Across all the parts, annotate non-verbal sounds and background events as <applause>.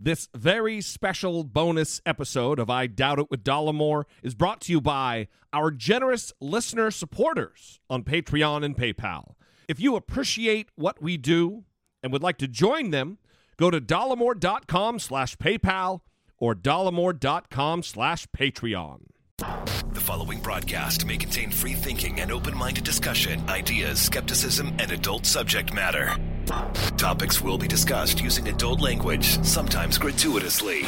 This very special bonus episode of I Doubt It with Dollemore is brought to you by our generous listener supporters on Patreon and PayPal. If you appreciate what we do and would like to join them, go to dollemore.com slash PayPal or dollemore.com slash Patreon. The following broadcast may contain free thinking and open minded discussion, ideas, skepticism, and adult subject matter. Topics will be discussed using adult language, sometimes gratuitously.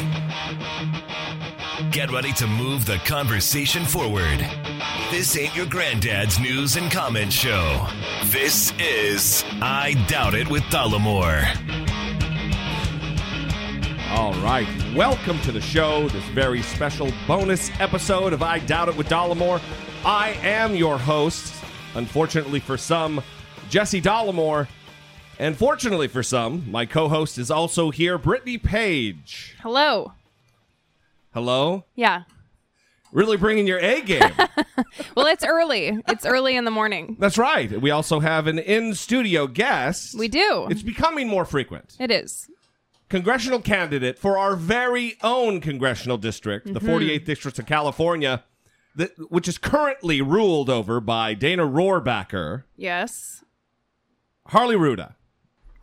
Get ready to move the conversation forward. This ain't your granddad's news and comment show. This is I Doubt It with Dollemore. All right. Welcome to the show, this very special bonus episode of I Doubt It with Dollemore. I am your host, unfortunately for some, Jesse Dollemore. And fortunately for some, my co host is also here, Brittany Page. Hello. Hello? Yeah. Really bringing your A game. <laughs> Well, it's early. It's early in the morning. That's right. We also have an in studio guest. We do. It's becoming more frequent. It is. congressional candidate for our very own congressional district, the mm-hmm. 48th District of California, that, which is currently ruled over by Dana Rohrabacher, Yes. Harley Rouda.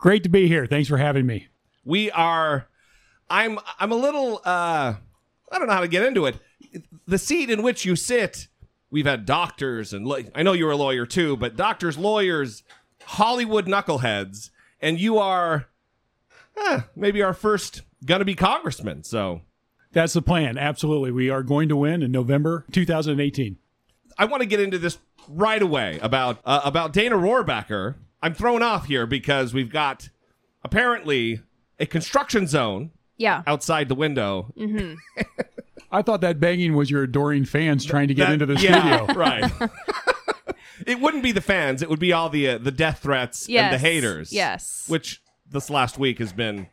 Great to be here. Thanks for having me. We are. I'm. I'm a little. Uh, I don't know how to get into it. The seat in which you sit. We've had doctors and la- I know you're a lawyer too, but doctors, lawyers, Hollywood knuckleheads, and you are. eh, maybe our first gonna be congressman. So That's the plan. Absolutely. We are going to win in November 2018. I want to get into this right away about uh, about Dana Rohrabacher. I'm thrown off here because we've got apparently a construction zone Yeah. outside the window. <laughs> I thought that banging was your adoring fans trying to get That- into the yeah, studio. <laughs> right? <laughs> it wouldn't be the fans; it would be all the uh, the death threats Yes. and the haters. Yes. which this last week has been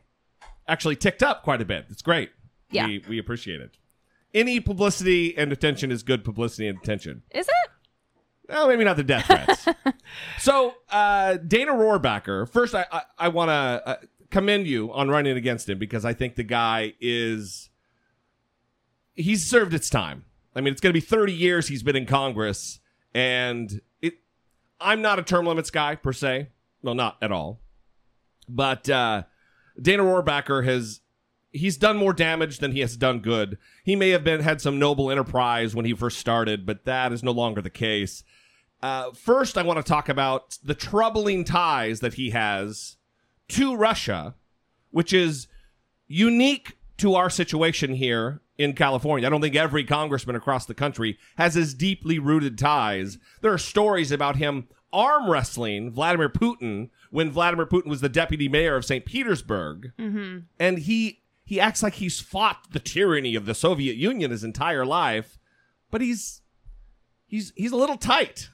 actually ticked up quite a bit. It's great. Yeah. we, we appreciate it. Any publicity and attention is good publicity and attention. Is it? Well, maybe not the death threats. <laughs> so, uh, Dana Rohrabacher, first, I, I, I want to uh, commend you on running against him because I think the guy is. He's served its time. I mean, it's going to be 30 years he's been in Congress, and it. I'm not a term limits guy per se. Well, not at all. But uh, Dana Rohrabacher has he's done more damage than he has done good. He may have been had some noble enterprise when he first started, but that is no longer the case. Uh, first, I want to talk about the troubling ties that he has to Russia, which is unique to our situation here in California. I don't think every congressman across the country has as deeply rooted ties. There are stories about him arm wrestling Vladimir Putin when Vladimir Putin was the deputy mayor of St. Petersburg. And he he acts like he's fought the tyranny of the Soviet Union his entire life, but he's he's he's a little tight.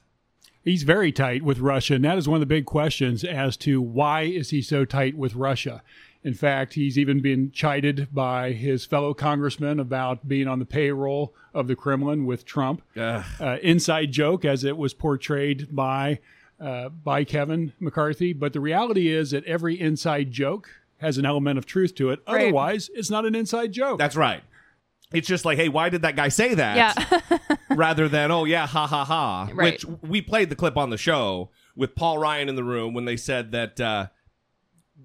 He's very tight with Russia, and that is one of the big questions as to why is he so tight with Russia. In fact, he's even been chided by his fellow congressmen about being on the payroll of the Kremlin with Trump. Uh, inside joke, as it was portrayed by uh, by Kevin McCarthy. But the reality is that every inside joke has an element of truth to it. Right. Otherwise, it's not an inside joke. That's right. It's just like, hey, why did that guy say that? Yeah. <laughs> rather than oh yeah ha ha ha Right. which we played the clip on the show with paul ryan in the room when they said that uh,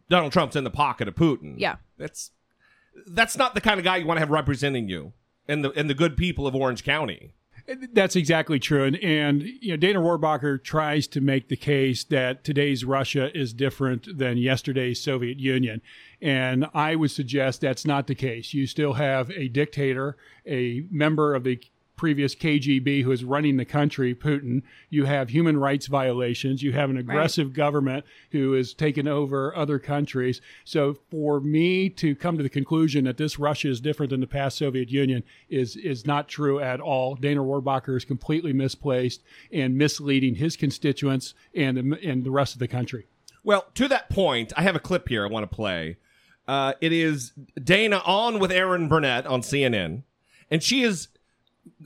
donald trump's in the pocket of putin Yeah. That's that's not the kind of guy you want to have representing you and the and the good people of Orange County. That's exactly true. And, and you know, Dana Rohrabacher tries to make the case that today's Russia is different than yesterday's Soviet Union. And I would suggest that's not the case. You still have a dictator, a member of the previous KGB who is running the country, Putin. You have human rights violations. You have an aggressive right. government who has taken over other countries. So for me to come to the conclusion that this Russia is different than the past Soviet Union is is not true at all. Dana Rohrabacher is completely misplaced and misleading his constituents and the, and the rest of the country. Well, to that point, I have a clip here I want to play. Uh, it is Dana on with Erin Burnett on CNN, and she is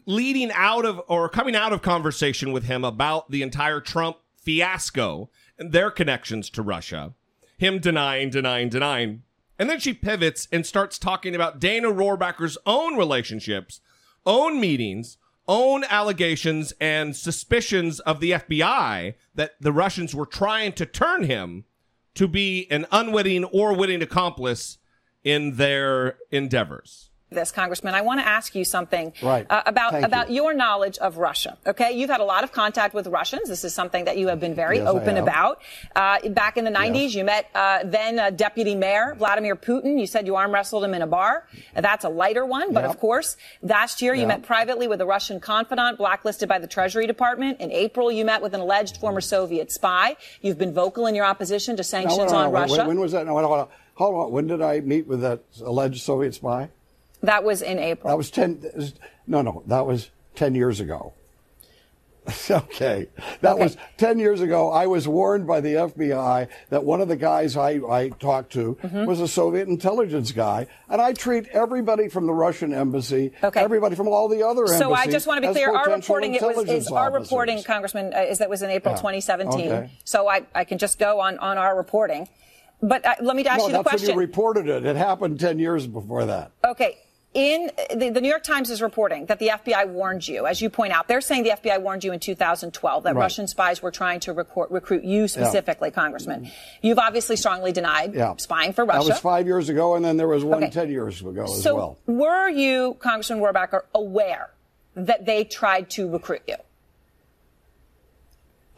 leading out of or coming out of conversation with him about the entire Trump fiasco and their connections to Russia. Him denying, denying, denying. And then she pivots and starts talking about Dana Rohrabacher's own relationships, own meetings, own allegations and suspicions of the FBI that the Russians were trying to turn him to be an unwitting or witting accomplice in their endeavors this, Congressman. I want to ask you something right. uh, about Thank about you. your knowledge of Russia. Okay, you've had a lot of contact with Russians. This is something that you have been very yes, open about. Uh, back in the '90s, yes. you met uh, then uh, Deputy Mayor Vladimir Putin. You said you arm wrestled him in a bar. That's a lighter one, but yep. of course, last year you met privately with a Russian confidant blacklisted by the Treasury Department. In April, you met with an alleged former Soviet spy. You've been vocal in your opposition to sanctions no, no, no, on Russia. When, when was that? No, hold on. Hold on. When did I meet with that alleged Soviet spy? That was in April. That was 10, no, no, that was 10 years ago. <laughs> okay. That okay. was 10 years ago. I was warned by the FBI that one of the guys I, I talked to mm-hmm. was a Soviet intelligence guy. And I treat everybody from the Russian embassy, okay. everybody from all the other embassies. So I just want to be clear. Our reporting it was, is our officers. reporting, Congressman, uh, is that was in April Yeah. 2017. Okay. So I, I can just go on, on our reporting. But uh, let me ask no, you the that's question. when you reported it. It happened 10 years before that. Okay. In the, the, New York Times is reporting that the FBI warned you, as you point out. They're saying the FBI warned you in 2012 that Right. Russian spies were trying to recruit, recruit you specifically, Congressman. You've obviously strongly denied Yeah. spying for Russia. That was five years ago, and then there was one Okay. 10 years ago as so well. were you, Congressman Rohrabacher, aware that they tried to recruit you?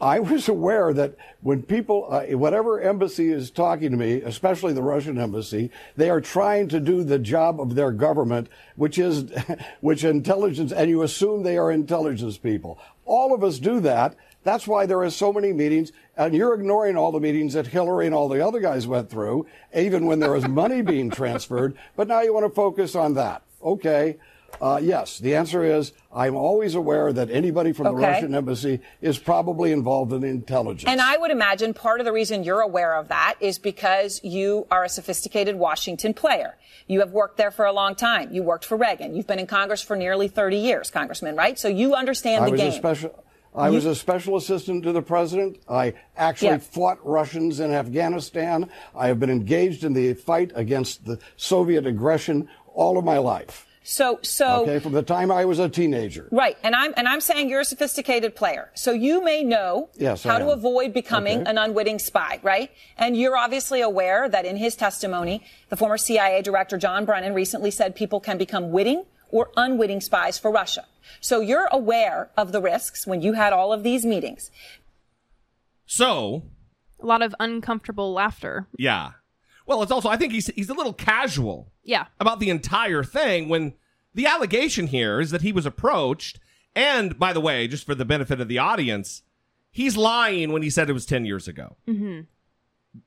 I was aware that when people, uh, whatever embassy is talking to me, especially the Russian embassy, they are trying to do the job of their government, which is, <laughs> which intelligence, and you assume they are intelligence people. All of us do that. That's why there are so many meetings, and you're ignoring all the meetings that Hillary and all the other guys went through, even when there was money being transferred. But now you want to focus on that. Okay. Uh, yes, the answer is I'm always aware that anybody from the Okay. Russian embassy is probably involved in intelligence. And I would imagine part of the reason you're aware of that is because you are a sophisticated Washington player. You have worked there for a long time. You worked for Reagan. You've been in Congress for nearly 30 years, Congressman, right? So you understand I the was game. a special. I You- was a special assistant to the president. I actually Yeah. fought Russians in Afghanistan. I have been engaged in the fight against the Soviet aggression all of my life. So, so. Okay, from the time I was a teenager. Right, and I'm and I'm saying you're a sophisticated player, so you may know Yes, I how to avoid becoming Okay. an unwitting spy, right? And you're obviously aware that in his testimony, the former CIA director John Brennan recently said people can become witting or unwitting spies for Russia. So you're aware of the risks when you had all of these meetings. So, A lot of uncomfortable laughter. yeah. Well, it's also I think he's he's a little casual Yeah. about the entire thing when the allegation here is that he was approached and by the way, just for the benefit of the audience, he's lying when he said it was 10 years ago. Mm-hmm.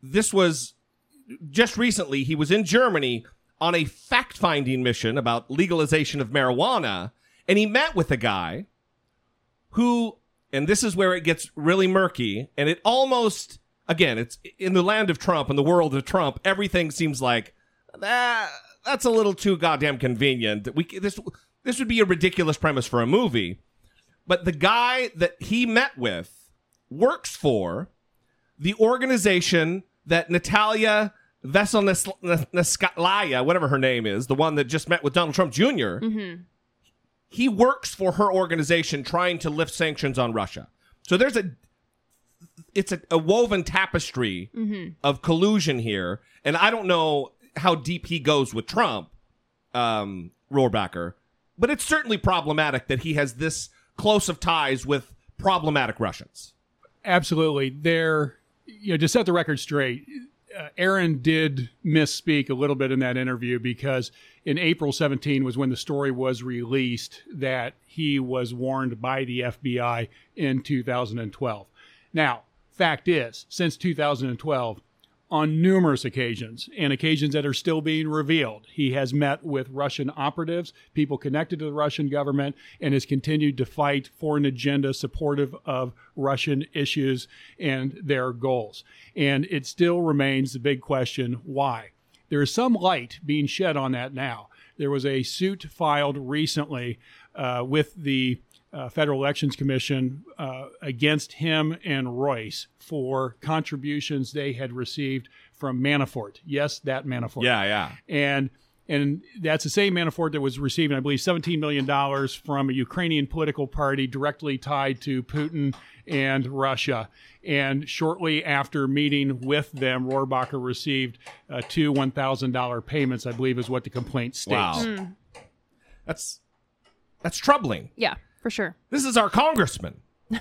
This was just recently he was in Germany on a fact-finding mission about legalization of marijuana and he met with a guy who and this is where it gets really murky and it almost again it's in the land of trump in the world of trump everything seems like that that's a little too goddamn convenient we this this would be a ridiculous premise for a movie but the guy that he met with works for the organization that Natalia Veselnitskaya, whatever her name is, the one that just met with Donald Trump junior he works for her organization trying to lift sanctions on Russia. So there's a it's a, a woven tapestry mm-hmm. of collusion here, and I don't know. How deep he goes with Trump, um, Rohrabacher, but it's certainly problematic that he has this close of ties with problematic Russians. Absolutely. There, you know, to set the record straight, uh, Erin did misspeak a little bit in that interview because in April 17 was when the story was released that he was warned by the FBI in 2012. Now, fact is, since 2012, on numerous occasions and occasions that are still being revealed. He has met with Russian operatives, people connected to the Russian government, and has continued to fight for an agenda supportive of Russian issues and their goals. And it still remains the big question why? There is some light being shed on that now. There was a suit filed recently uh, with the uh, Federal Elections Commission uh, against him and Royce for contributions they had received from Manafort. Yes, that Manafort. Yeah, yeah. And and that's the same Manafort that was receiving, I believe, $17 million from a Ukrainian political party directly tied to Putin and Russia. And shortly after meeting with them, Rohrabacher received uh, two $1,000 payments, I believe is what the complaint states. Wow. That's that's troubling. Yeah, for sure. This is our congressman. <laughs>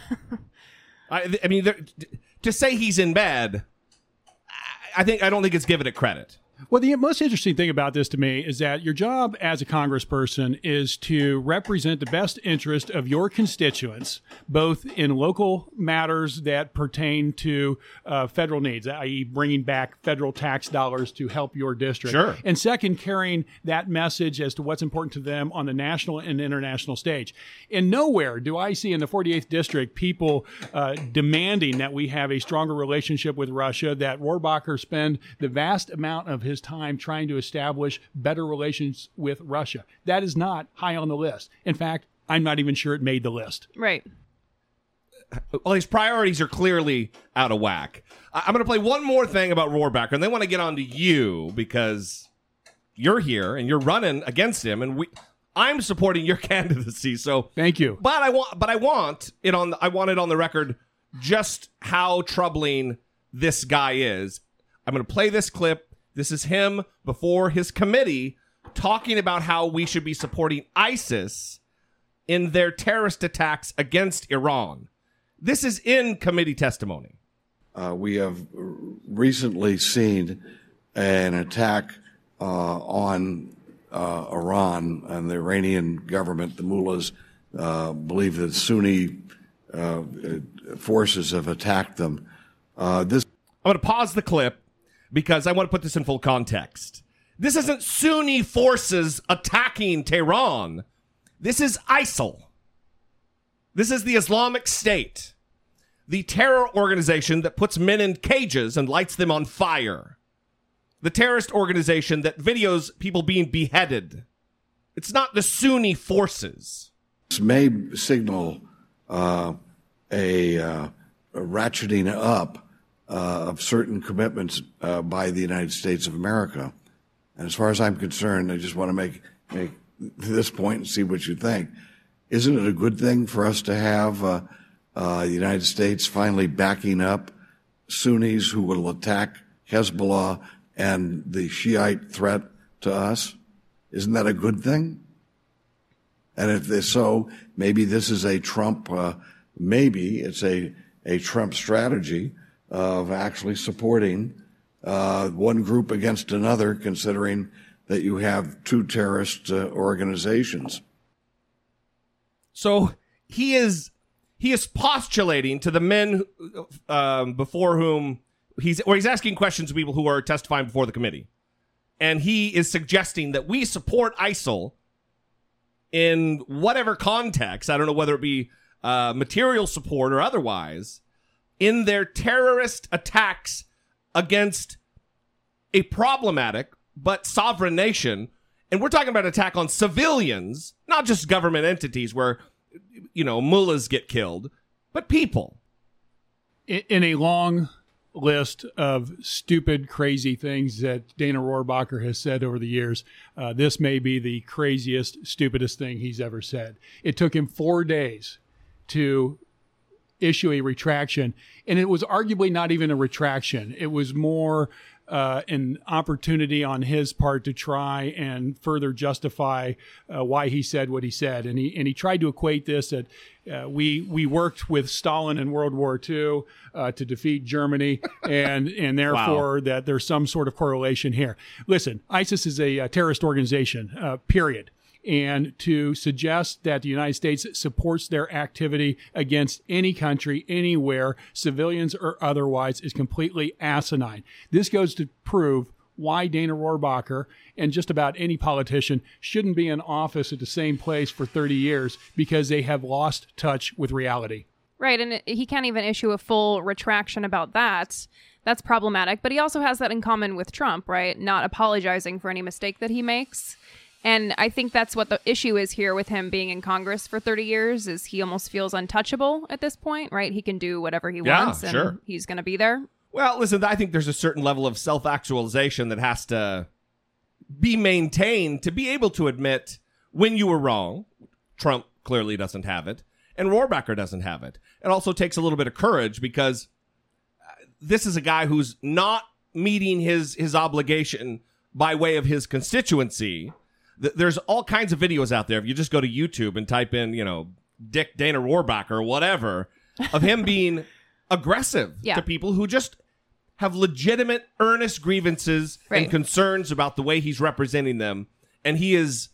I, I mean, to say he's in bed, I- I think I don't think it's given it credit. Well, the most interesting thing about this to me is that your job as a congressperson is to represent the best interest of your constituents, both in local matters that pertain to uh, federal needs, i.e., bringing back federal tax dollars to help your district. Sure. And second, carrying that message as to what's important to them on the national and international stage. And nowhere do I see in the 48th district people uh, demanding that we have a stronger relationship with Russia, that Rohrabacher spend the vast amount of his time trying to establish better relations with Russia. That is not high on the list. In fact, I'm not even sure it made the list. Right. Well, his priorities are clearly out of whack. I- I'm going to play one more thing about Rohrabacher, and then want to get on to you because you're here and you're running against him, and we. I'm supporting your <laughs> candidacy, so Thank you. But I want, but I want it on. I want it on the record just how troubling this guy is. I'm going to play this clip. This is him before his committee talking about how we should be supporting ISIS in their terrorist attacks against Iran. This is in committee testimony. Uh, we have recently seen an attack uh, on uh, Iran and the Iranian government. The mullahs uh, believe that Sunni uh, forces have attacked them. Uh, this I'm going to pause the clip because I want to put this in full context. This isn't Sunni forces attacking Tehran. This is ISIL. This is the Islamic State, the terror organization that puts men in cages and lights them on fire. The terrorist organization that videos people being beheaded. It's not the Sunni forces. This may signal uh, a, uh, a ratcheting up uh, of certain commitments uh, by the United States of America. And as far as I'm concerned, I just want to make, make this point and see what you think. Isn't it a good thing for us to have uh, uh, the United States finally backing up Sunnis who will attack Hezbollah and the Shiite threat to us? Isn't that a good thing? And if so, maybe this is a Trump, uh, maybe it's a, a Trump strategy of actually supporting uh, one group against another, considering that you have two terrorist uh, organizations. So he is he is postulating to the men um, before whom he's or he's asking questions to people who are testifying before the committee, and he is suggesting that we support ISIL in whatever context. I don't know whether it be uh, material support or otherwise in their terrorist attacks against a problematic but sovereign nation. And we're talking about attack on civilians, not just government entities where, you know, mullahs get killed, but people. in a long list of stupid, crazy things that Dana Rohrabacher has said over the years, uh, this may be the craziest, stupidest thing he's ever said. It took him four days to issue a retraction, and it was arguably not even a retraction. It was more uh, an opportunity on his part to try and further justify uh, why he said what he said, and he and he tried to equate this that uh, we we worked with Stalin in World War II uh, to defeat Germany, and and <laughs> therefore that there's some sort of correlation here. Listen, ISIS is a, a terrorist organization. Uh, period and to suggest that the United States supports their activity against any country, anywhere, civilians or otherwise, is completely asinine. This goes to prove why Dana Rohrabacher and just about any politician shouldn't be in office at the same place for 30 years because they have lost touch with reality. Right, and he can't even issue a full retraction about that. That's problematic, but he also has that in common with Trump, right? Not apologizing for any mistake that he makes. And I think that's what the issue is here with him being in Congress for 30 years is he almost feels untouchable at this point, right? He can do whatever he Yeah, wants and sure. he's going to be there. Well, listen, I think there's a certain level of self actualization that has to be maintained to be able to admit when you were wrong. Trump clearly doesn't have it, and Rohrabacher doesn't have it. It also takes a little bit of courage because uh, this is a guy who's not meeting his his obligation by way of his constituency. Th- There's all kinds of videos out there. If you just go to YouTube and type in, you know, Dick Dana Rohrabacher or whatever, of him <laughs> being aggressive Yeah. to people who just have legitimate, earnest grievances Right. and concerns about the way he's representing them, and he is,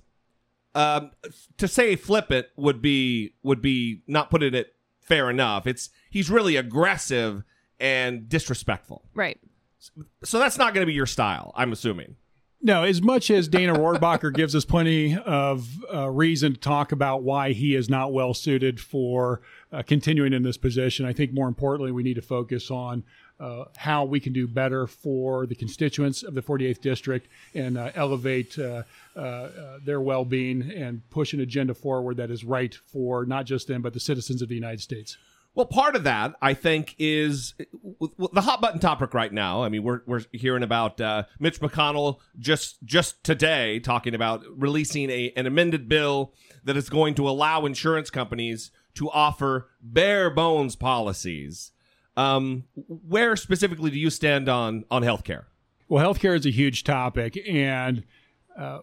um, to say flippant would be would be not putting it fair enough. It's he's really aggressive and disrespectful. Right. So that's not going to be your style, I'm assuming. No, as much as Dana Rohrabacher gives us plenty of uh, reason to talk about why he is not well suited for uh, continuing in this position, I think more importantly, we need to focus on uh, how we can do better for the constituents of the 48th District and uh, elevate uh, uh, their well being and push an agenda forward that is right for not just them, but the citizens of the United States. Well, part of that, I think, is the hot button topic right now. I mean, we're we're hearing about uh, Mitch McConnell just just today talking about releasing a an amended bill that is going to allow insurance companies to offer bare bones policies. Um, where specifically do you stand on on healthcare? Well, healthcare is a huge topic, and uh,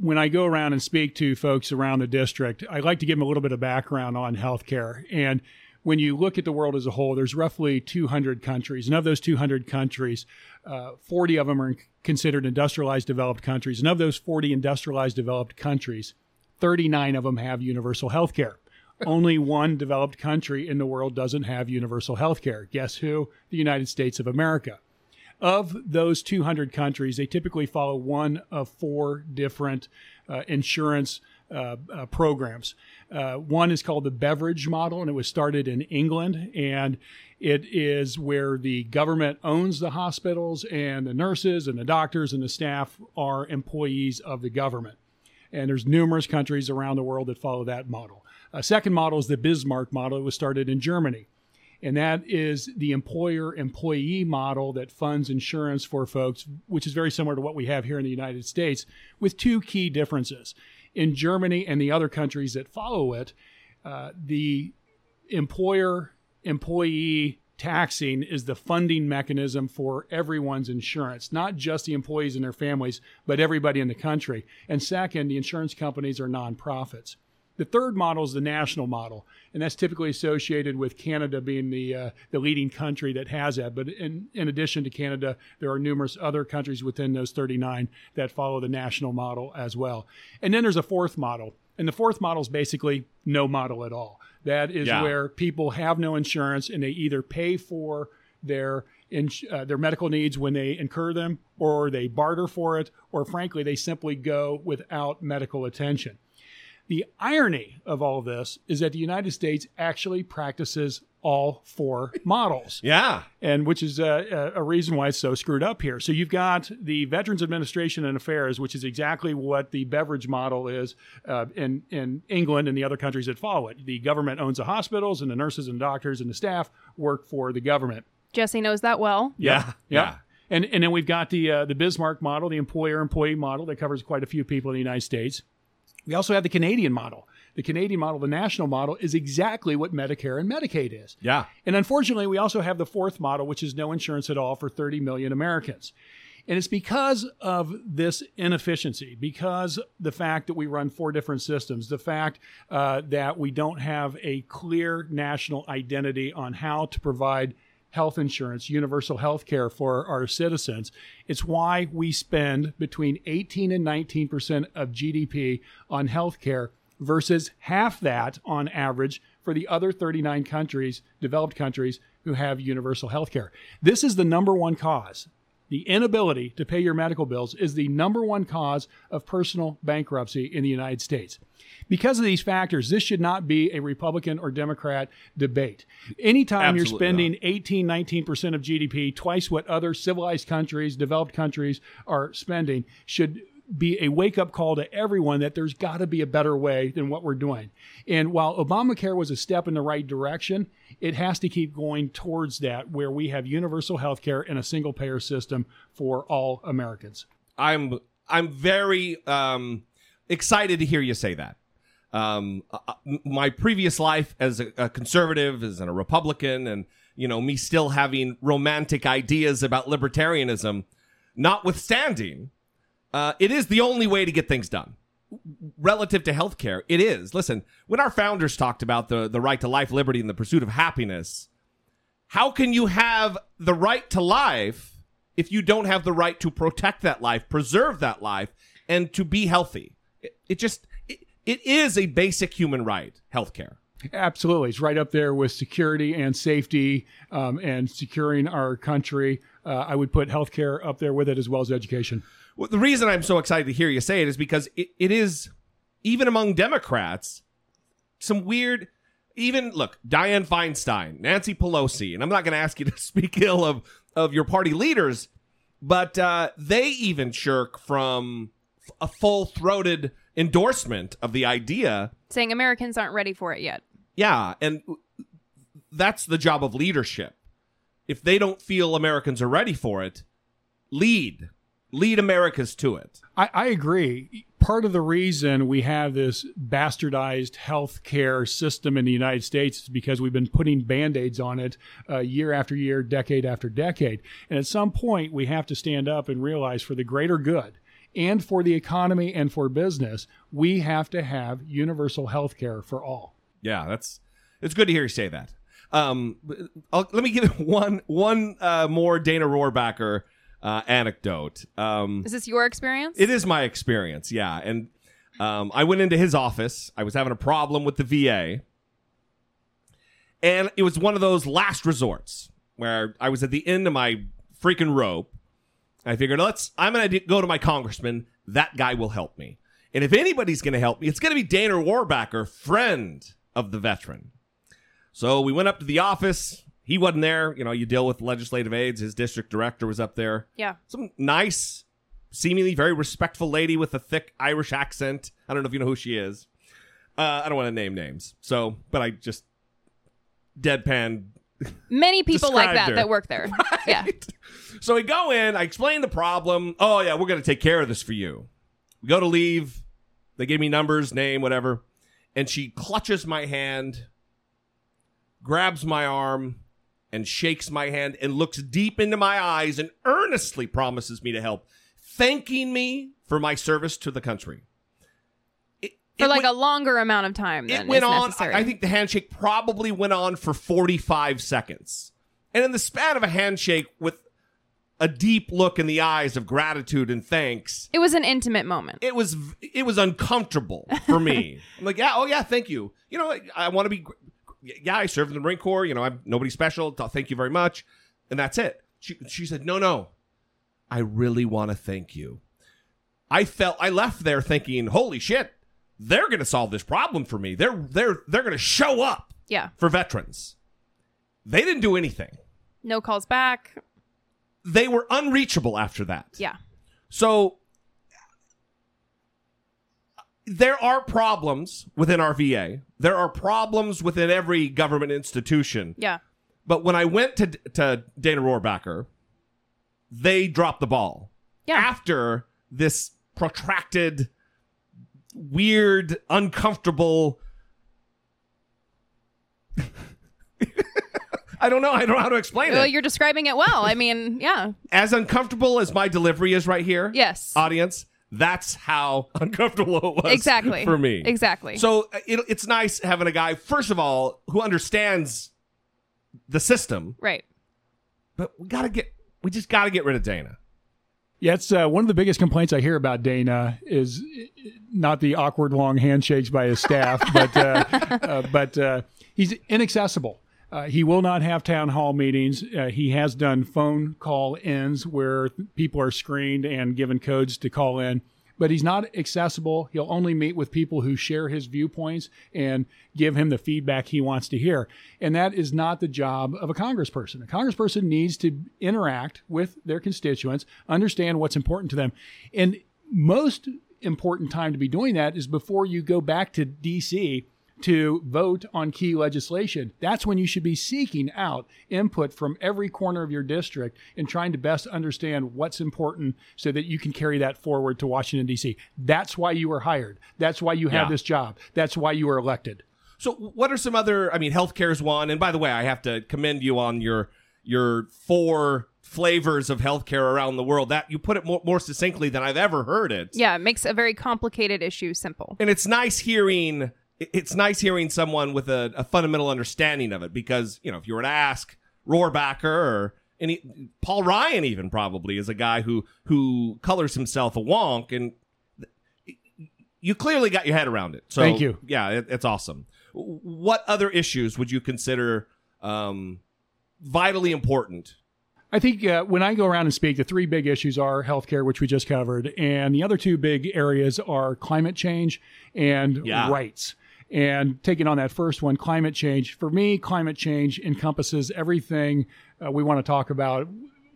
when I go around and speak to folks around the district, I like to give them a little bit of background on healthcare. And when you look at the world as a whole, there's roughly 200 countries, and of those 200 countries, uh, 40 of them are considered industrialized developed countries, and of those 40 industrialized developed countries, 39 of them have universal health care. <laughs> Only one developed country in the world doesn't have universal health care. Guess who? The United States of America of those 200 countries, they typically follow one of four different uh, insurance uh, uh, programs. Uh, one is called the Beveridge model, and it was started in England. And it is where the government owns the hospitals, and the nurses and the doctors and the staff are employees of the government. And there's numerous countries around the world that follow that model. A second model is the Bismarck model. It was started in Germany and that is the employer employee model that funds insurance for folks, which is very similar to what we have here in the United States, with two key differences. In Germany and the other countries that follow it, uh, the employer employee taxing is the funding mechanism for everyone's insurance, not just the employees and their families, but everybody in the country. And second, the insurance companies are nonprofits. The third model is the national model, and that's typically associated with Canada being the uh, the leading country that has that. But in, in addition to Canada, there are numerous other countries within those 39 that follow the national model as well. And then there's a fourth model, and the fourth model is basically no model at all. That is Yeah. where people have no insurance, and they either pay for their ins- uh, their medical needs when they incur them, or they barter for it, or frankly, they simply go without medical attention. The irony of all of this is that the United States actually practices all four <laughs> models, Yeah. and which is a, a a reason why it's so screwed up here. So you've got the Veterans Administration and Affairs, which is exactly what the Beveridge model is uh, in in England and the other countries that follow it. The government owns the hospitals, and the nurses and doctors and the staff work for the government. Jesse knows that well. Yeah. Yeah. And and then we've got the uh, the Bismarck model, the employer employee model that covers quite a few people in the United States. We also have the Canadian model. The Canadian model, the national model, is exactly what Medicare and Medicaid is. Yeah. And unfortunately, we also have the fourth model, which is no insurance at all for 30 million Americans. And it's because of this inefficiency, because the fact that we run four different systems, the fact uh, that we don't have a clear national identity on how to provide health insurance, universal health care for our citizens. It's why we spend between 18 and 19 percent of GDP on health care versus half that on average for the other 39 countries, developed countries, who have universal health care. This is the number one cause. The inability to pay your medical bills is the number one cause of personal bankruptcy in the United States. Because of these factors, this should not be a Republican or Democrat debate. Anytime you're Absolutely spending 18, 19% of GDP, twice what other civilized countries, developed countries are spending, should be a wake up call to everyone that there's got to be a better way than what we're doing. And while Obamacare was a step in the right direction, it has to keep going towards that where we have universal health care and a single payer system for all Americans. I'm I'm very um, excited to hear you say that. Um, uh, uh, my previous life as a, a conservative, as a Republican, and you know me still having romantic ideas about libertarianism, notwithstanding, uh, it is the only way to get things done. Relative to healthcare, it is. Listen, when our founders talked about the the right to life, liberty, and the pursuit of happiness, how can you have the right to life if you don't have the right to protect that life, preserve that life, and to be healthy? It, it just it, it is a basic human right, healthcare. Absolutely. It's right up there with security and safety um, and securing our country. Uh, I would put healthcare up there with it as well as education. Well, the reason I'm so excited to hear you say it is because it, it is, even among Democrats, some weird. Even look, Dianne Feinstein, Nancy Pelosi, and I'm not going to ask you to <laughs> speak ill of of your party leaders, but uh, they even shirk from a full throated endorsement of the idea. Saying Americans aren't ready for it yet. Yeah, and that's the job of leadership. If they don't feel Americans are ready for it, lead lead Americas to it. I, I, agree. Part of the reason we have this bastardized health care system in the United States is because we've been putting band aids on it uh, year after year, decade after decade. And at some point, we have to stand up and realize for the greater good and for the economy and for business, we have to have universal health care for all. Yeah, that's it's good to hear you say that. Um, I'll, let me give <laughs> one one uh, more Dana Rohrabacher uh, anecdote. Um, is this your experience? It is my experience, yeah. And um, I went into his office. I was having a problem with the VA. And it was one of those last resorts where I was at the end of my freaking rope. I figured, let's, I'm going to go to my congressman. That guy will help me. And if anybody's going to help me, it's going to be Dana Rohrabacher, friend of the veteran. So we went up to the office he wasn't there. You know, you deal with legislative aides. His district director was up there. Yeah. Some nice, seemingly very respectful lady with a thick Irish accent. I don't know if you know who she is. Uh, I don't want to name names. So, but I just deadpan. <laughs> Many people like that her. that work there. <laughs> Right? Yeah. So we go in. I explain the problem. Oh yeah, we're gonna take care of this for you. We go to leave. They gave me numbers, name, whatever, and she clutches my hand, grabs my arm, and shakes my hand and looks deep into my eyes and earnestly promises me to help, thanking me for my service to the country. It, for it like went, a longer amount of time. Than it went on. Necessary. I think the handshake probably went on for 45 seconds. And in the span of a handshake with a deep look in the eyes of gratitude and thanks. It was an intimate moment. It was it was uncomfortable for me. <laughs> I'm like, yeah, oh yeah, thank you. You know, I want to be yeah, I served in the Marine Corps. You know, I'm nobody special. Thank you very much. And that's it. She, she said, no, no, I really want to thank you. I felt, I left there thinking, holy shit, they're going to solve this problem for me. They're, they're, they're going to show up yeah. for veterans. They didn't do anything. No calls back. They were unreachable after that. Yeah. So there are problems within our VA. There are problems within every government institution. Yeah. But when I went to to Dana Rohrabacher, they dropped the ball. Yeah. After this protracted weird, uncomfortable. <laughs> I don't know. I don't know how to explain Well, it. you're describing it well. I mean, yeah. As uncomfortable as my delivery is right here, Yes. audience, that's how <laughs> uncomfortable it was Exactly. for me. Exactly. So uh, it, it's nice having a guy, first of all, who understands the system, Right. but we gotta get, we just gotta get rid of Dana. Yeah, it's uh, one of the biggest complaints I hear about Dana is uh, not the awkward long handshakes by his staff, but uh, <laughs> uh, but uh, he's inaccessible. Uh, he will not have town hall meetings. Uh, he has done phone call ins where people are screened and given codes to call in, but he's not accessible. He'll only meet with people who share his viewpoints and give him the feedback he wants to hear. And that is not the job of a congressperson. A congressperson needs to interact with their constituents, understand what's important to them. And most important time to be doing that is before you go back to DC to vote on key legislation. That's when you should be seeking out input from every corner of your district and trying to best understand what's important so that you can carry that forward to Washington, D.C. That's why you were hired. That's why you have Yeah. this job. That's why you were elected. So, what are some other? I mean, healthcare is one. And by the way, I have to commend you on your your four flavors of healthcare around the world. That you put it more, more succinctly than I've ever heard it. Yeah, it makes a very complicated issue simple. And it's nice hearing. It's nice hearing someone with a, a fundamental understanding of it because you know if you were to ask Rohrabacher or any Paul Ryan even probably is a guy who who colors himself a wonk and you clearly got your head around it. So Thank you. Yeah, it, it's awesome. What other issues would you consider um, vitally important? I think uh, when I go around and speak, the three big issues are healthcare, which we just covered, and the other two big areas are climate change and Yeah. rights. And taking on that first one, climate change. For me, climate change encompasses everything uh, we want to talk about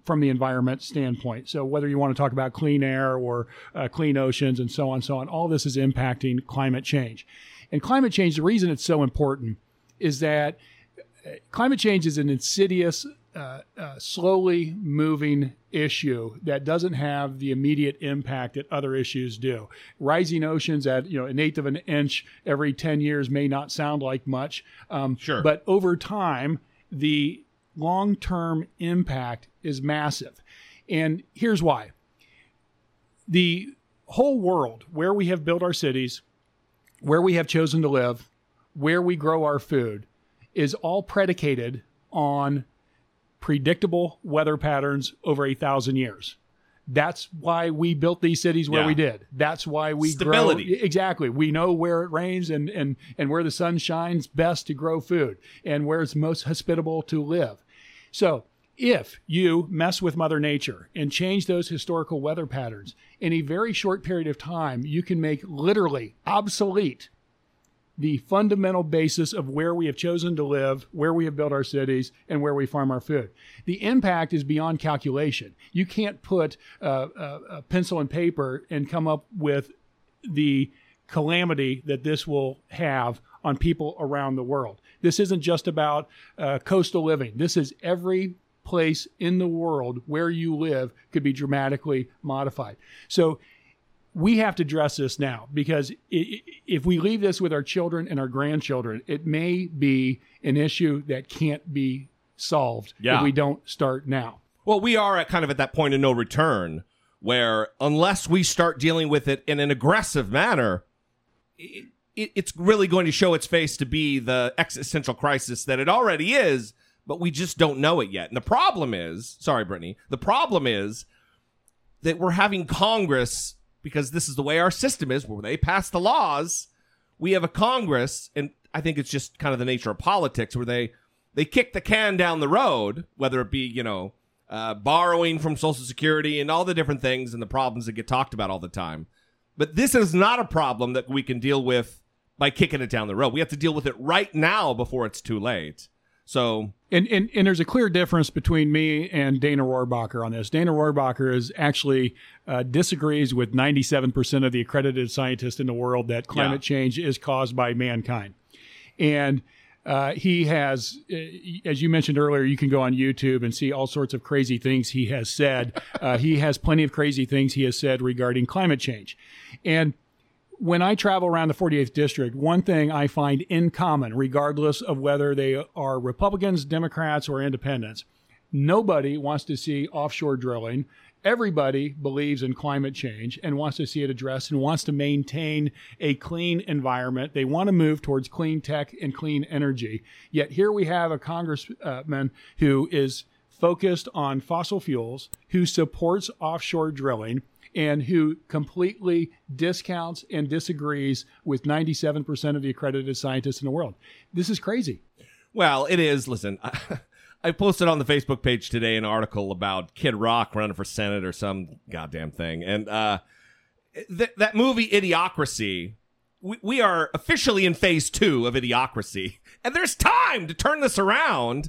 from the environment standpoint. So whether you want to talk about clean air or uh, clean oceans and so on, so on, all this is impacting climate change. And climate change, the reason it's so important is that climate change is an insidious, uh, uh, slowly moving issue that doesn't have the immediate impact that other issues do. Rising oceans at you know an eighth of an inch every ten years may not sound like much, um, Sure. but over time, the long-term impact is massive. And here's why: the whole world where we have built our cities, where we have chosen to live, where we grow our food, is all predicated on predictable weather patterns over a thousand years. That's why we built these cities where Yeah. we did. That's why we Stability. grow. Exactly. We know where it rains and, and, and where the sun shines best to grow food and where it's most hospitable to live. So if you mess with Mother Nature and change those historical weather patterns in a very short period of time, you can make literally obsolete the fundamental basis of where we have chosen to live, where we have built our cities, and where we farm our food. The impact is beyond calculation. You can't put a, a pencil and paper and come up with the calamity that this will have on people around the world. This isn't just about uh, coastal living. This is every place in the world where you live could be dramatically modified. So we have to address this now because i- i- if we leave this with our children and our grandchildren, it may be an issue that can't be solved Yeah. if we don't start now. Well, we are at kind of at that point of no return where unless we start dealing with it in an aggressive manner, it, it, it's really going to show its face to be the existential crisis that it already is, but we just don't know it yet. And the problem is, sorry, Brittany, the problem is that we're having Congress because this is the way our system is, where they pass the laws. We have a Congress, and I think it's just kind of the nature of politics, where they they kick the can down the road, whether it be you know uh, borrowing from Social Security and all the different things and the problems that get talked about all the time. But this is not a problem that we can deal with by kicking it down the road. We have to deal with it right now before it's too late. So And, and and there's a clear difference between me and Dana Rohrabacher on this. Dana Rohrabacher is actually uh, disagrees with 97% of the accredited scientists in the world that climate Yeah. change is caused by mankind, and uh, he has, uh, as you mentioned earlier, you can go on YouTube and see all sorts of crazy things he has said. Uh, he has plenty of crazy things he has said regarding climate change, and when I travel around the 48th district, one thing I find in common, regardless of whether they are Republicans, Democrats, or independents, nobody wants to see offshore drilling. Everybody believes in climate change and wants to see it addressed and wants to maintain a clean environment. They want to move towards clean tech and clean energy. Yet here we have a congressman who is focused on fossil fuels, who supports offshore drilling, and who completely discounts and disagrees with 97% of the accredited scientists in the world. This is crazy. Well, it is. Listen, I, <laughs> I posted on the Facebook page today an article about Kid Rock running for Senate or some goddamn thing. And uh, th- that movie, Idiocracy, we, we are officially in phase two of Idiocracy. And there's time to turn this around.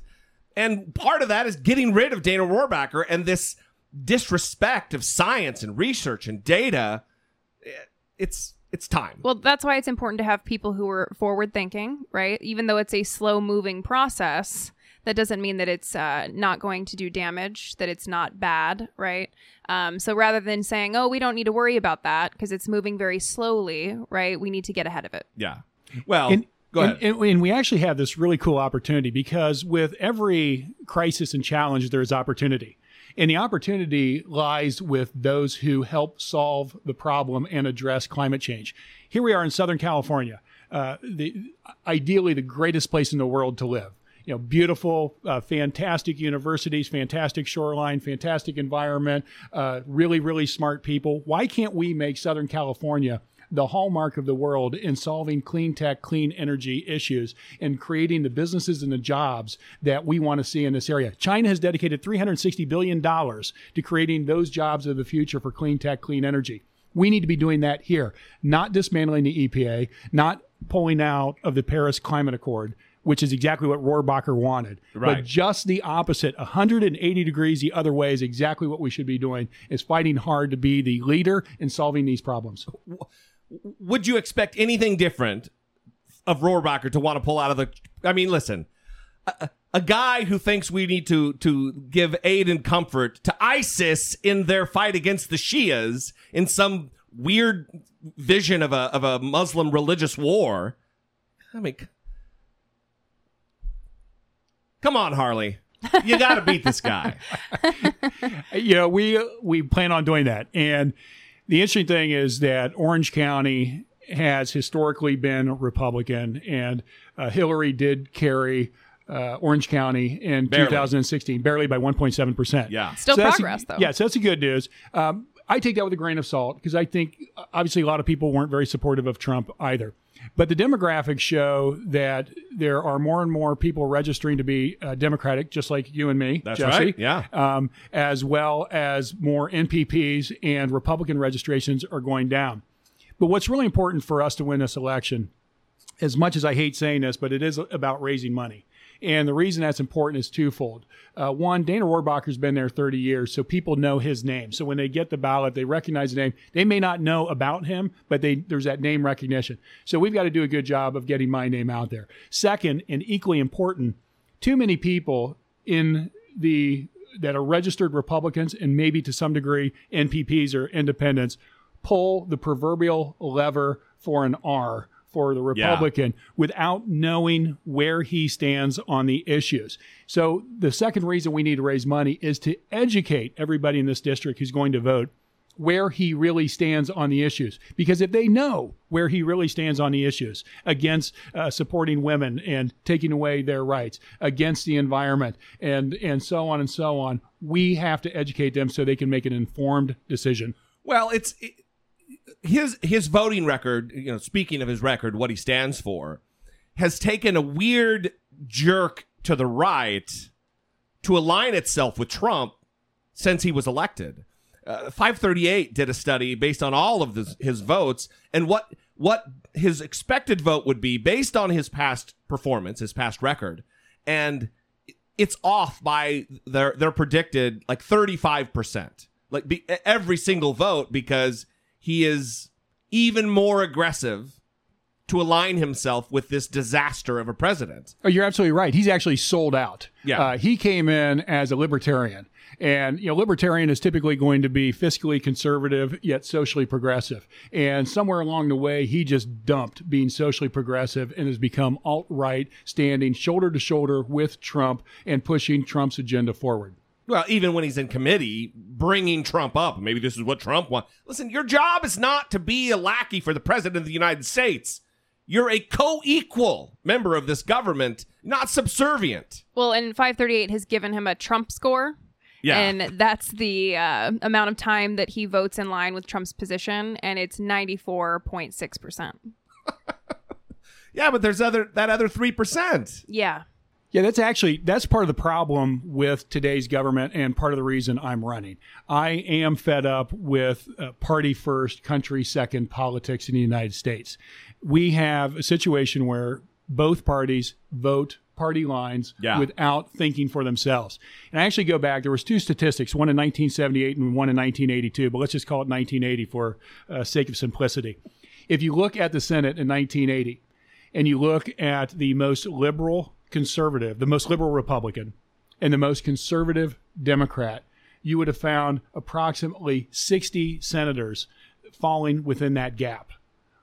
And part of that is getting rid of Dana Rohrabacher and this disrespect of science and research and data, it's it's time. Well, that's why it's important to have people who are forward thinking, right? Even though it's a slow moving process, that doesn't mean that it's uh, not going to do damage, that it's not bad, right? Um, so rather than saying, oh, we don't need to worry about that because it's moving very slowly, right? We need to get ahead of it. Yeah. Well, And- go ahead. And, and, and we actually have this really cool opportunity because with every crisis and challenge, there's opportunity. And the opportunity lies with those who help solve the problem and address climate change. Here we are in Southern California, uh, the, ideally the greatest place in the world to live. You know, beautiful, uh, fantastic universities, fantastic shoreline, fantastic environment, uh, really, really smart people. Why can't we make Southern California the hallmark of the world in solving clean tech, clean energy issues and creating the businesses and the jobs that we want to see in this area. China has dedicated $360 billion to creating those jobs of the future for clean tech, clean energy. We need to be doing that here, not dismantling the EPA, not pulling out of the Paris Climate Accord, which is exactly what Rohrabacher wanted. Right. But just the opposite, 180 degrees the other way is exactly what we should be doing, is fighting hard to be the leader in solving these problems. Would you expect anything different of Rohrabacher to want to pull out of the? I mean, listen, a, a guy who thinks we need to to give aid and comfort to ISIS in their fight against the Shias in some weird vision of a of a Muslim religious war. I mean, come on, Harley, you got to beat this guy. <laughs> you know, we we plan on doing that. And the interesting thing is that Orange County has historically been Republican, and uh, Hillary did carry uh, Orange County in Barely. 2016, barely by 1.7 percent. Yeah. Still that's- progress, though. Yeah, so that's the good news. Um, I take that with a grain of salt because I think uh, obviously a lot of people weren't very supportive of Trump either. But the demographics show that there are more and more people registering to be uh, Democratic, just like you and me, That's Jesse. right, yeah. Um, as well as more NPPs and Republican registrations are going down. But what's really important for us to win this election as much as I hate saying this, but it is about raising money. And the reason that's important is twofold. Uh, one, Dana Rohrabacher's been there 30 years, so people know his name. So when they get the ballot, they recognize the name. They may not know about him, but they, there's that name recognition. So we've got to do a good job of getting my name out there. Second, and equally important, too many people in the that are registered Republicans and maybe to some degree NPPs or independents pull the proverbial lever for an R for the Republican without knowing where he stands on the issues. So the second reason we need to raise money is to educate everybody in this district who's going to vote where he really stands on the issues. Because if they know where he really stands on the issues against uh, supporting women and taking away their rights, against the environment, and and so on and so on, we have to educate them so they can make an informed decision. Well, it's it, his his voting record. You know, speaking of his record, what he stands for, has taken a weird jerk to the right to align itself with Trump since he was elected. Uh, 538 did a study based on all of this, his votes and what what his expected vote would be based on his past performance, his past record, and it's off by their their predicted like 35%. Like be, every single vote because he is even more aggressive to align himself with this disaster of a president. Oh, you're absolutely right. He's actually sold out. Yeah. Uh, he came in as a libertarian. And, you know, libertarian is typically going to be fiscally conservative, yet socially progressive. And somewhere along the way, he just dumped being socially progressive and has become alt right, standing shoulder to shoulder with Trump and pushing Trump's agenda forward. Well, even when he's in committee, bringing Trump up. Maybe this is what Trump wants. Listen, your job is not to be a lackey for the president of the United States. You're a co equal member of this government, not subservient. Well, and 538 has given him a Trump score. Yeah. And that's the uh, amount of time that he votes in line with Trump's position, and it's 94.6%. <laughs> Yeah, but there's other that other 3%. Yeah. Yeah, that's actually that's part of the problem with today's government and part of the reason I'm running. I am fed up with uh, party first, country second politics in the United States. We have a situation where both parties vote party lines Yeah. without thinking for themselves. And I actually go back. There was two statistics, one in 1978 and one in 1982. But let's just call it 1980 for uh, sake of simplicity. If you look at the Senate in 1980, and you look at the most liberal conservative, the most liberal Republican, and the most conservative Democrat, you would have found approximately 60 senators falling within that gap,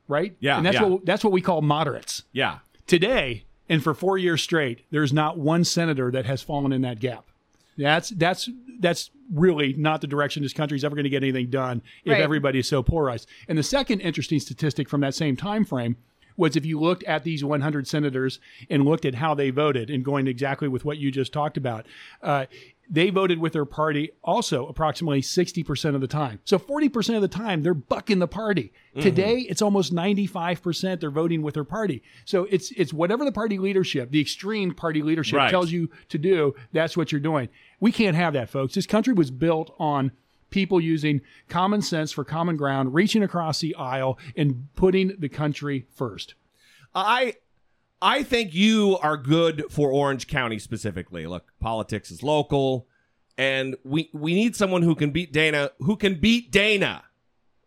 right? Yeah, and that's yeah. what that's what we call moderates. Yeah. Today, and for four years straight, there's not one senator that has fallen in that gap. That's that's that's really not the direction this country is ever going to get anything done if Right. everybody is so polarized. And the second interesting statistic from that same time frame was if you looked at these 100 senators and looked at how they voted, and going exactly with what you just talked about, uh, they voted with their party also approximately 60% of the time. So 40% of the time, they're bucking the party. Today, it's almost 95% they're voting with their party. So it's it's whatever the party leadership, the extreme party leadership Right. tells you to do, that's what you're doing. We can't have that, folks. This country was built on people using common sense for common ground, reaching across the aisle and putting the country first. I I think you are good for Orange County specifically. Look, politics is local, and we we need someone who can beat Dana, who can beat Dana.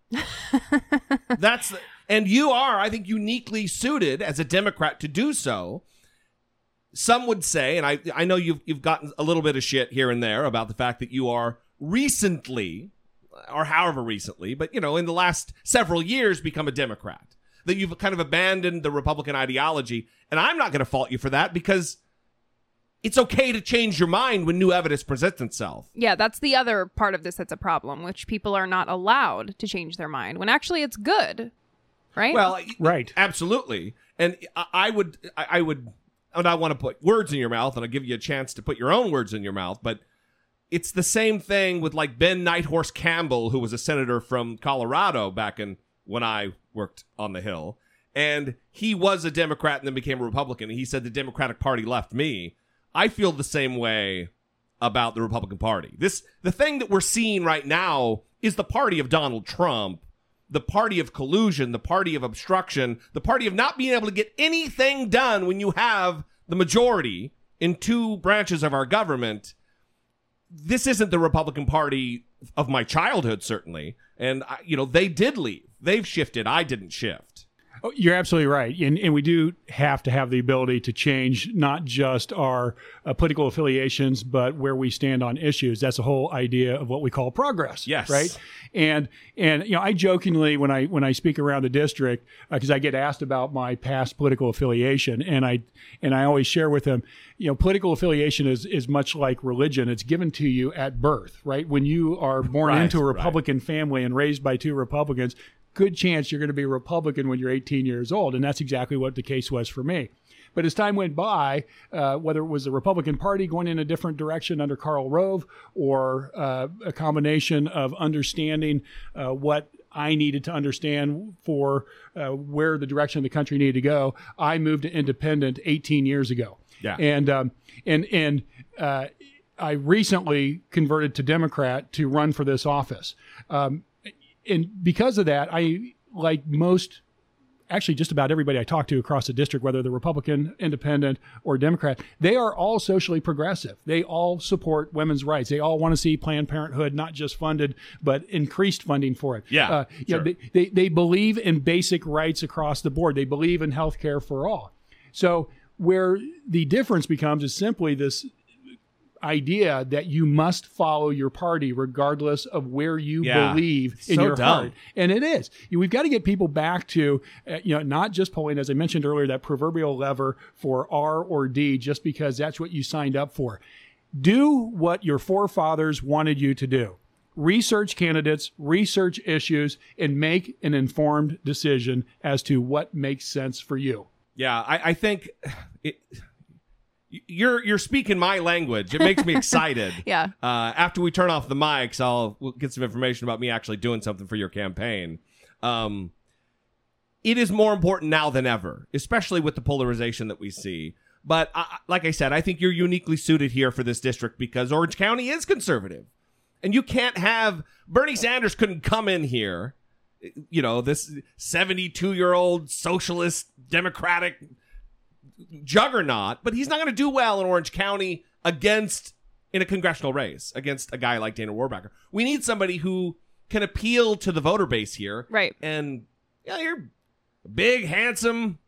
<laughs> That's and you are, I think, uniquely suited as a Democrat to do so. Some would say, and I I know you've you've gotten a little bit of shit here and there about the fact that you are recently, or however recently, but you know, in the last several years, become a Democrat. That you've kind of abandoned the Republican ideology, and I'm not going to fault you for that because it's okay to change your mind when new evidence presents itself. Yeah, that's the other part of this that's a problem, which people are not allowed to change their mind when actually it's good. Right? Well, Right. absolutely. And I, I would, I, I would, and I want to put words in your mouth, and I'll give you a chance to put your own words in your mouth. But it's the same thing with like Ben Nighthorse Campbell, who was a senator from Colorado back in when I worked on the Hill, and he was a Democrat and then became a Republican. And he said the Democratic Party left me. I feel the same way about the Republican Party. This the thing that we're seeing right now is the party of Donald Trump, the party of collusion, the party of obstruction, the party of not being able to get anything done when you have the majority in two branches of our government. This isn't the Republican Party of my childhood, certainly. And, I, you know, they did leave. They've shifted. I didn't shift. Oh, You're absolutely right, and and we do have to have the ability to change not just our uh, political affiliations, but where we stand on issues. That's the whole idea of what we call progress. Yes. right. And and you know, I jokingly when I when I speak around the district because I get asked about my past political affiliation, and I and I always share with them, you know, political affiliation is is much like religion. It's given to you at birth, right? When you are born Right, into a right. Republican family and raised by two Republicans, good chance you're going to be a Republican when you're 18 years old. And that's exactly what the case was for me. But as time went by, uh, whether it was the Republican Party going in a different direction under Karl Rove or uh, a combination of understanding uh, what I needed to understand for uh, where the direction of the country needed to go, I moved to independent 18 years ago. Yeah. And um, and and uh, I recently converted to Democrat to run for this office. Um, and because of that, I like most actually just about everybody I talk to across the district, whether they're Republican, Independent, or Democrat, they are all socially progressive. They all support women's rights. They all want to see Planned Parenthood not just funded, but increased funding for it. Yeah, Uh, know, sure. they, they, they believe in basic rights across the board. They believe in health care for all. So where the difference becomes is simply this idea that you must follow your party regardless of where you Yeah. believe in So your dumb. heart. And it is. We've got to get people back to, uh, you know, not just pulling, as I mentioned earlier, that proverbial lever for R or D just because that's what you signed up for. Do what your forefathers wanted you to do. Research candidates, research issues, and make an informed decision as to what makes sense for you. Yeah, I, I think it, you're you're speaking my language. It makes me <laughs> excited. Yeah. Uh, after we turn off the mics, I'll we'll get some information about me actually doing something for your campaign. Um, it is more important now than ever, especially with the polarization that we see. But I, like I said, I think you're uniquely suited here for this district because Orange County is conservative, and you can't have Bernie Sanders couldn't come in here you know, this 72 year old socialist democratic juggernaut, but he's not going to do well in Orange County against in a congressional race against a guy like Dana Rohrabacher. We need somebody who can appeal to the voter base here. Right. And yeah, you're a big, handsome,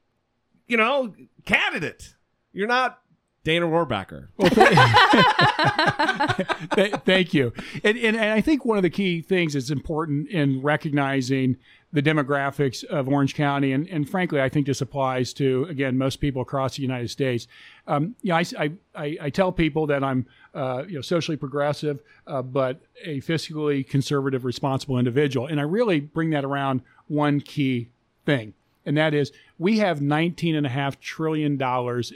you know, candidate. You're not Dana Rohrabacher. <laughs> Th- <laughs> Thank you. And, and, and I think one of the key things that's important in recognizing the demographics of Orange County, and, and frankly, I think this applies to, again, most people across the United States. Um, you know, I, I, I, tell people that I'm uh, you know, socially progressive, uh, but a fiscally conservative, responsible individual. And I really bring that around one key thing and that is we have $19.5 trillion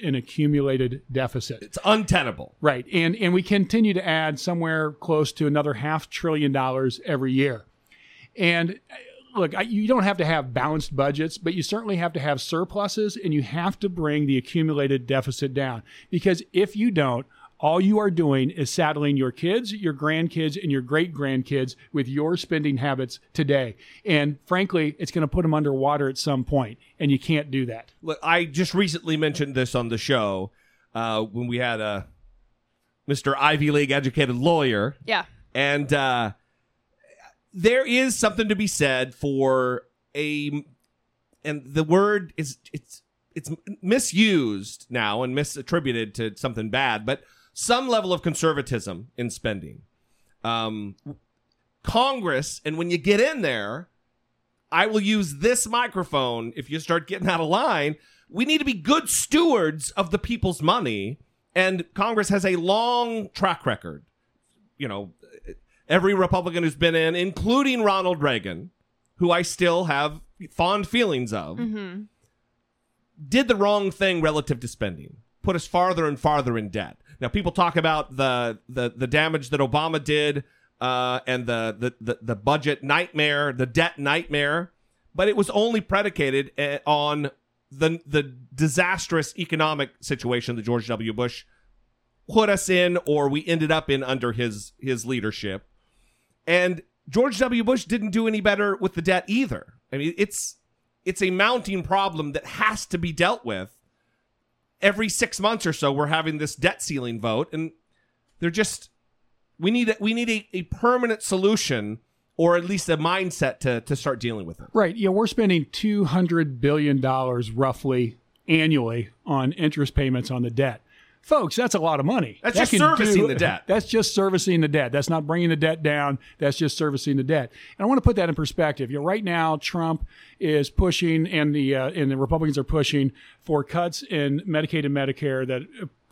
in accumulated deficit. It's untenable. Right. And and we continue to add somewhere close to another half trillion dollars every year. And look, I, you don't have to have balanced budgets, but you certainly have to have surpluses and you have to bring the accumulated deficit down. Because if you don't, all you are doing is saddling your kids, your grandkids, and your great grandkids with your spending habits today. And frankly, it's going to put them underwater at some point, and you can't do that. Look, I just recently mentioned this on the show uh, when we had a Mr. Ivy League educated lawyer, Yeah. and uh, there is something to be said for a, and the word is it's it's misused now and misattributed to something bad, but some level of conservatism in spending. Um, Congress, and when you get in there, I will use this microphone if you start getting out of line. We need to be good stewards of the people's money, and Congress has a long track record. You know, every Republican who's been in, including Ronald Reagan, who I still have fond feelings of, did the wrong thing relative to spending, put us farther and farther in debt. Now, people talk about the the, the damage that Obama did uh, and the, the the the budget nightmare, the debt nightmare, but it was only predicated eh, on the the disastrous economic situation that George W. Bush put us in, or we ended up in under his his leadership. And George W. Bush didn't do any better with the debt either. I mean, it's it's a mounting problem that has to be dealt with. Every six months or so, we're having this debt ceiling vote, and they're just we need we need a, a permanent solution or at least a mindset to to start dealing with it. Right. Yeah, we're spending two hundred billion dollars roughly annually on interest payments on the debt. Folks, that's a lot of money. That's That just servicing the debt. That's just servicing the debt. That's not bringing the debt down. That's just servicing the debt. And I want to put that in perspective. You know, right now, Trump is pushing, and the uh, and the Republicans are pushing for cuts in Medicaid and Medicare that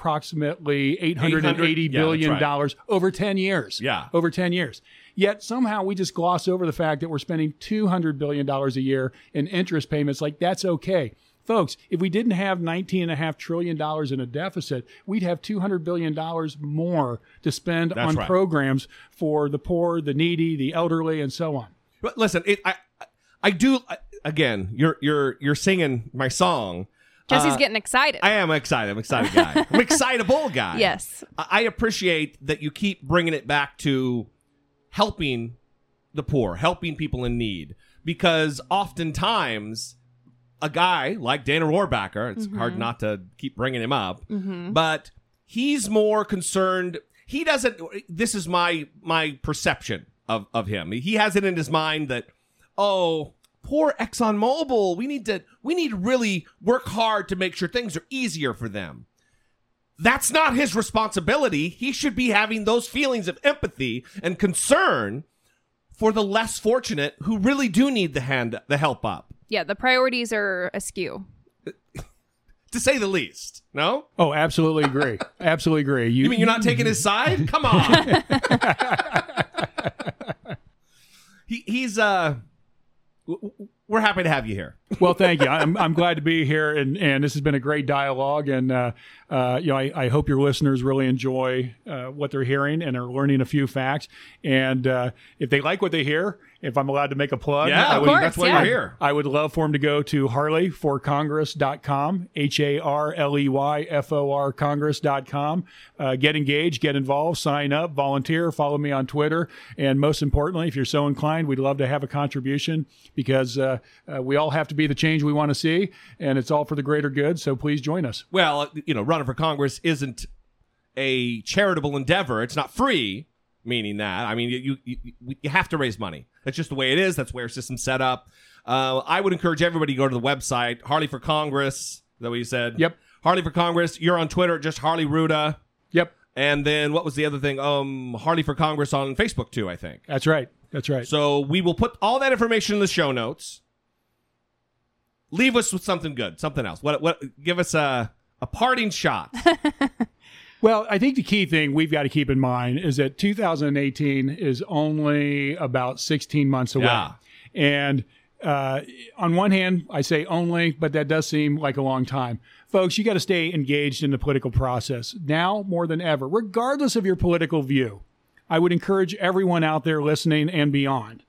approximately eight hundred and eighty Yeah, billion right. dollars over ten years. Yeah. over ten years. Yet somehow we just gloss over the fact that we're spending two hundred billion dollars a year in interest payments. Like that's okay. Folks, if we didn't have $19.5 trillion in a deficit, we'd have $200 billion more to spend That's on right. programs for the poor, the needy, the elderly, and so on. But listen, it, I I do again. You're you're you're singing my song. Jesse's Uh, getting excited. I am excited. I'm excited guy. I'm <laughs> excitable guy. Yes. I I appreciate that you keep bringing it back to helping the poor, helping people in need, because oftentimes a guy like Dana Rohrabacher, it's mm-hmm. hard not to keep bringing him up, mm-hmm. but he's more concerned. He doesn't. This is my my perception of of him. He has it in his mind that oh, poor ExxonMobil. We need to we need to really work hard to make sure things are easier for them. That's not his responsibility. He should be having those feelings of empathy and concern for the less fortunate who really do need the hand the help up, Yeah, the priorities are askew. <laughs> to say the least. No? Oh, absolutely agree. absolutely agree. You mean you're not taking his side? Come on. <laughs> he, he's uh w- w- we're happy to have you here. Well, thank you. I'm, I'm glad to be here, and, and this has been a great dialogue. And uh, uh, you know, I, I hope your listeners really enjoy uh, what they're hearing and are learning a few facts. And uh, if they like what they hear, if I'm allowed to make a plug, Yeah, I would, course, that's why yeah. you're here. I would love for them to go to harleyforcongress.com, H A R L E Y F O R Congress.com. Uh, get engaged, get involved, sign up, volunteer, follow me on Twitter. And most importantly, if you're so inclined, we'd love to have a contribution because uh, uh, we all have to be the change we want to see, and it's all for the greater good. So please join us. Well, you know, running for Congress isn't a charitable endeavor. It's not free, meaning that. I mean, you you, you, you have to raise money. That's just the way it is. That's where our system's set up. Uh, I would encourage everybody to go to the website, Harley for Congress. Is that what you said? Yep. Harley for Congress. You're on Twitter, just Harley Rouda. Yep, And then what was the other thing? Um, Harley for Congress on Facebook too, I think. that's right. That's right. So we will put all that information in the show notes. Leave us with something good, something else. What? What? Give us a a parting shot. <laughs> Well, I think the key thing we've got to keep in mind is that 2018 is only about 16 months away. Yeah. And uh, on one hand, I say only, but that does seem like a long time. Folks, you got to stay engaged in the political process now more than ever, regardless of your political view. I would encourage everyone out there listening and beyond.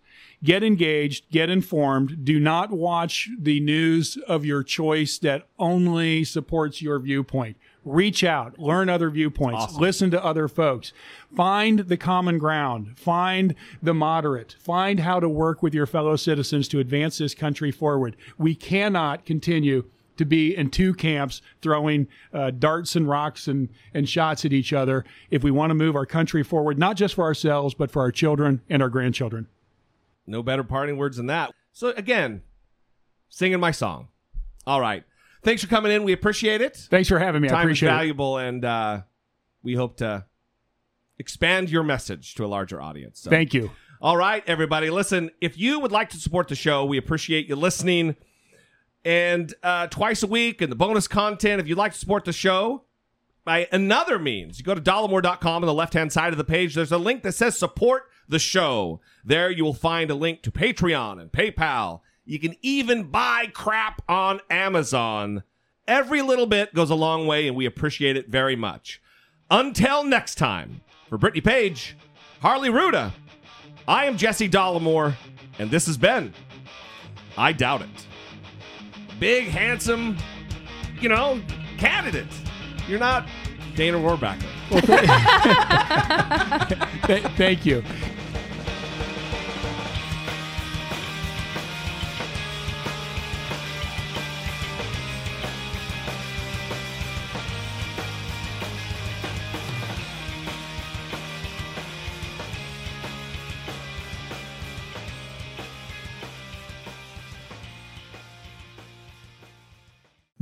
Get engaged, get informed. Do not watch the news of your choice that only supports your viewpoint. Reach out, learn other viewpoints, listen to other folks. Find the common ground, find the moderate, find how to work with your fellow citizens to advance this country forward. We cannot continue to be in two camps throwing uh, darts and rocks and, and shots at each other if we want to move our country forward, not just for ourselves, but for our children and our grandchildren. No better parting words than that. So again, singing my song. All right. Thanks for coming in. We appreciate it. Thanks for having me. I Time is appreciate it. valuable, and uh, we hope to expand your message to a larger audience. So. Thank you. All right, everybody. Listen, if you would like to support the show, we appreciate you listening. And uh, twice a week and the bonus content, if you'd like to support the show by another means, you go to dollemore.com on the left hand side of the page. There's a link that says support the show. There you will find a link to Patreon and PayPal. You can even buy crap on Amazon. Every little bit goes a long way, and we appreciate it very much. Until next time, for Brittany Page, Harley Rouda, I am Jesse Dollemore, and this has been I Doubt It. Big, handsome, you know, candidate. You're not Dana Rohrabacher. Th- <laughs> thank you.